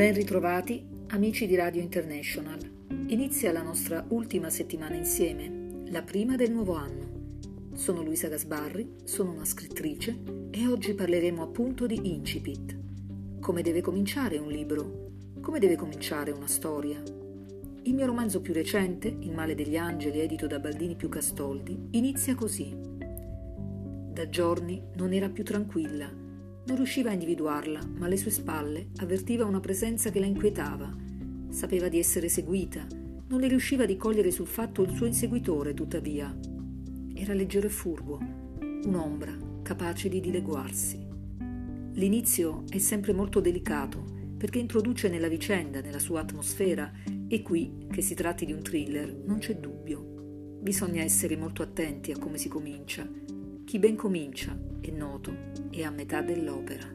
Ben ritrovati amici di Radio International. Inizia la nostra ultima settimana insieme, la prima del nuovo anno. Sono Luisa Gasbarri, sono una scrittrice e oggi parleremo appunto di incipit. Come deve cominciare un libro? Come deve cominciare una storia? Il mio romanzo più recente, Il male degli angeli, edito da Baldini più Castoldi, inizia così. Da giorni non era più tranquilla non riusciva a individuarla, ma alle sue spalle avvertiva una presenza che la inquietava. Sapeva di essere seguita, non le riusciva di cogliere sul fatto il suo inseguitore, tuttavia. Era leggero e furbo, un'ombra capace di dileguarsi. L'inizio è sempre molto delicato perché introduce nella vicenda, nella sua atmosfera, e qui, che si tratti di un thriller, non c'è dubbio. Bisogna essere molto attenti a come si comincia. Chi ben comincia, è noto, è a metà dell'opera.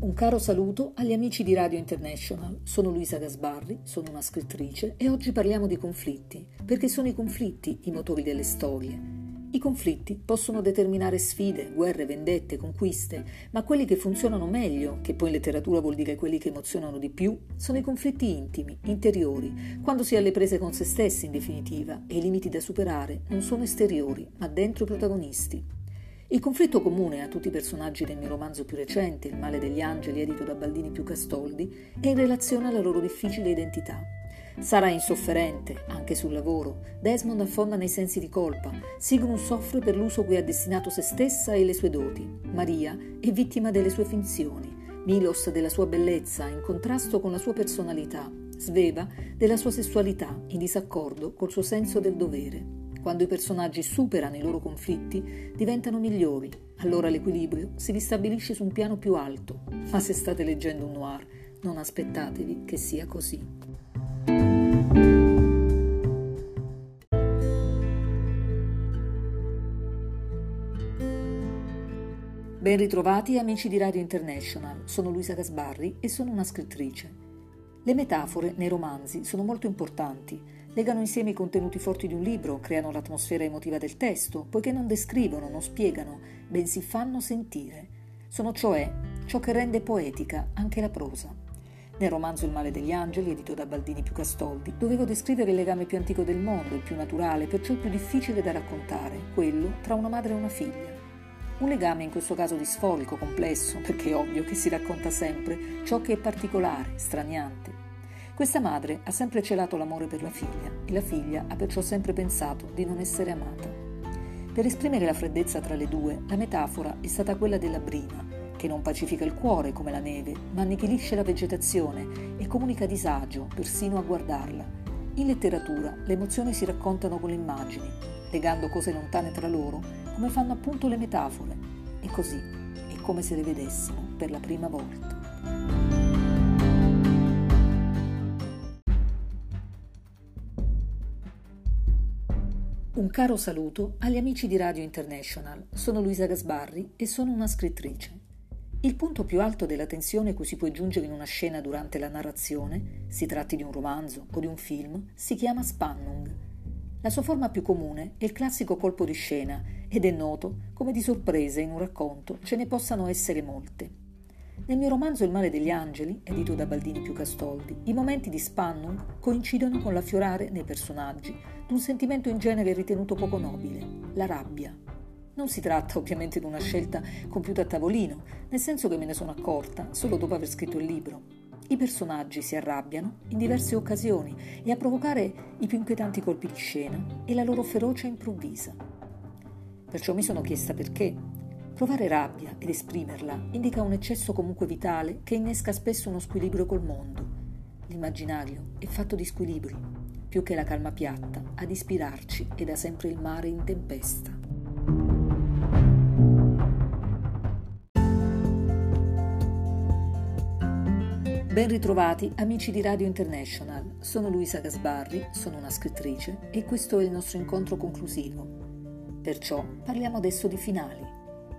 Un caro saluto agli amici di Radio International. Sono Luisa Gasbarri, sono una scrittrice e oggi parliamo di conflitti, perché sono i conflitti i motori delle storie i conflitti possono determinare sfide, guerre, vendette, conquiste, ma quelli che funzionano meglio, che poi in letteratura vuol dire quelli che emozionano di più, sono i conflitti intimi, interiori, quando si è alle prese con se stessi in definitiva e i limiti da superare non sono esteriori, ma dentro i protagonisti. Il conflitto comune a tutti i personaggi del mio romanzo più recente, Il male degli angeli, edito da Baldini più Castoldi, è in relazione alla loro difficile identità. Sarà insofferente, anche sul lavoro. Desmond affonda nei sensi di colpa. Sigmund soffre per l'uso cui ha destinato se stessa e le sue doti. Maria è vittima delle sue finzioni. Milos della sua bellezza, in contrasto con la sua personalità. Sveva della sua sessualità, in disaccordo col suo senso del dovere. Quando i personaggi superano i loro conflitti, diventano migliori. Allora l'equilibrio si ristabilisce su un piano più alto. Ma se state leggendo un noir, non aspettatevi che sia così. Ben ritrovati amici di Radio International, sono Luisa Gasbarri e sono una scrittrice. Le metafore nei romanzi sono molto importanti, legano insieme i contenuti forti di un libro, creano l'atmosfera emotiva del testo, poiché non descrivono, non spiegano, bensì fanno sentire. Sono cioè ciò che rende poetica anche la prosa. Nel romanzo Il male degli angeli, edito da Baldini più Castoldi, dovevo descrivere il legame più antico del mondo, il più naturale, perciò il più difficile da raccontare, quello tra una madre e una figlia. Un legame in questo caso di sfolco, complesso, perché è ovvio che si racconta sempre ciò che è particolare, straniante. Questa madre ha sempre celato l'amore per la figlia e la figlia ha perciò sempre pensato di non essere amata. Per esprimere la freddezza tra le due, la metafora è stata quella della brina, che non pacifica il cuore come la neve, ma annichilisce la vegetazione e comunica disagio persino a guardarla. In letteratura le emozioni si raccontano con le immagini, legando cose lontane tra loro come fanno appunto le metafore. E così è come se le vedessimo per la prima volta. Un caro saluto agli amici di Radio International. Sono Luisa Gasbarri e sono una scrittrice. Il punto più alto della tensione cui si può giungere in una scena durante la narrazione, si tratti di un romanzo o di un film, si chiama spannung la sua forma più comune è il classico colpo di scena ed è noto come di sorprese in un racconto ce ne possano essere molte. Nel mio romanzo Il male degli angeli, edito da Baldini più Castoldi, i momenti di Spannung coincidono con l'affiorare nei personaggi di un sentimento in genere ritenuto poco nobile, la rabbia. Non si tratta ovviamente di una scelta compiuta a tavolino, nel senso che me ne sono accorta solo dopo aver scritto il libro. I personaggi si arrabbiano in diverse occasioni e a provocare i più inquietanti colpi di scena è la loro ferocia improvvisa. Perciò mi sono chiesta perché. Provare rabbia ed esprimerla indica un eccesso comunque vitale che innesca spesso uno squilibrio col mondo. L'immaginario è fatto di squilibri, più che la calma piatta ad ispirarci è da sempre il mare in tempesta. Ben ritrovati amici di Radio International, sono Luisa Gasbarri, sono una scrittrice e questo è il nostro incontro conclusivo. Perciò parliamo adesso di finali.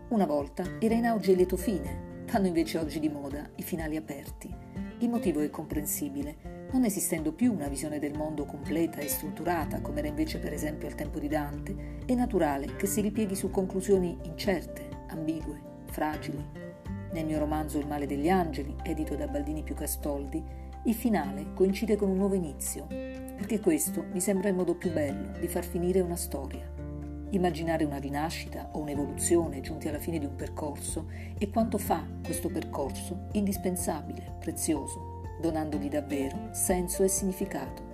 Una volta era in auge il lieto fine, vanno invece oggi di moda i finali aperti. Il motivo è comprensibile. non esistendo più una visione del mondo completa e strutturata, come era invece per esempio al tempo di Dante, è naturale che si ripieghi su conclusioni incerte, ambigue, fragili. Nel mio romanzo Il male degli angeli, edito da Baldini più Castoldi, il finale coincide con un nuovo inizio, perché questo mi sembra il modo più bello di far finire una storia. Immaginare una rinascita o un'evoluzione giunti alla fine di un percorso e quanto fa questo percorso indispensabile, prezioso, donandogli davvero senso e significato.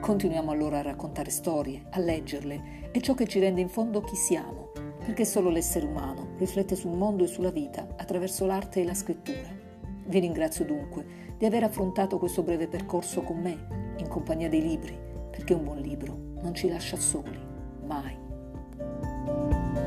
Continuiamo allora a raccontare storie, a leggerle, è ciò che ci rende in fondo chi siamo, perché solo l'essere umano riflette sul mondo e sulla vita attraverso l'arte e la scrittura. Vi ringrazio dunque di aver affrontato questo breve percorso con me, in compagnia dei libri, perché un buon libro non ci lascia soli, mai.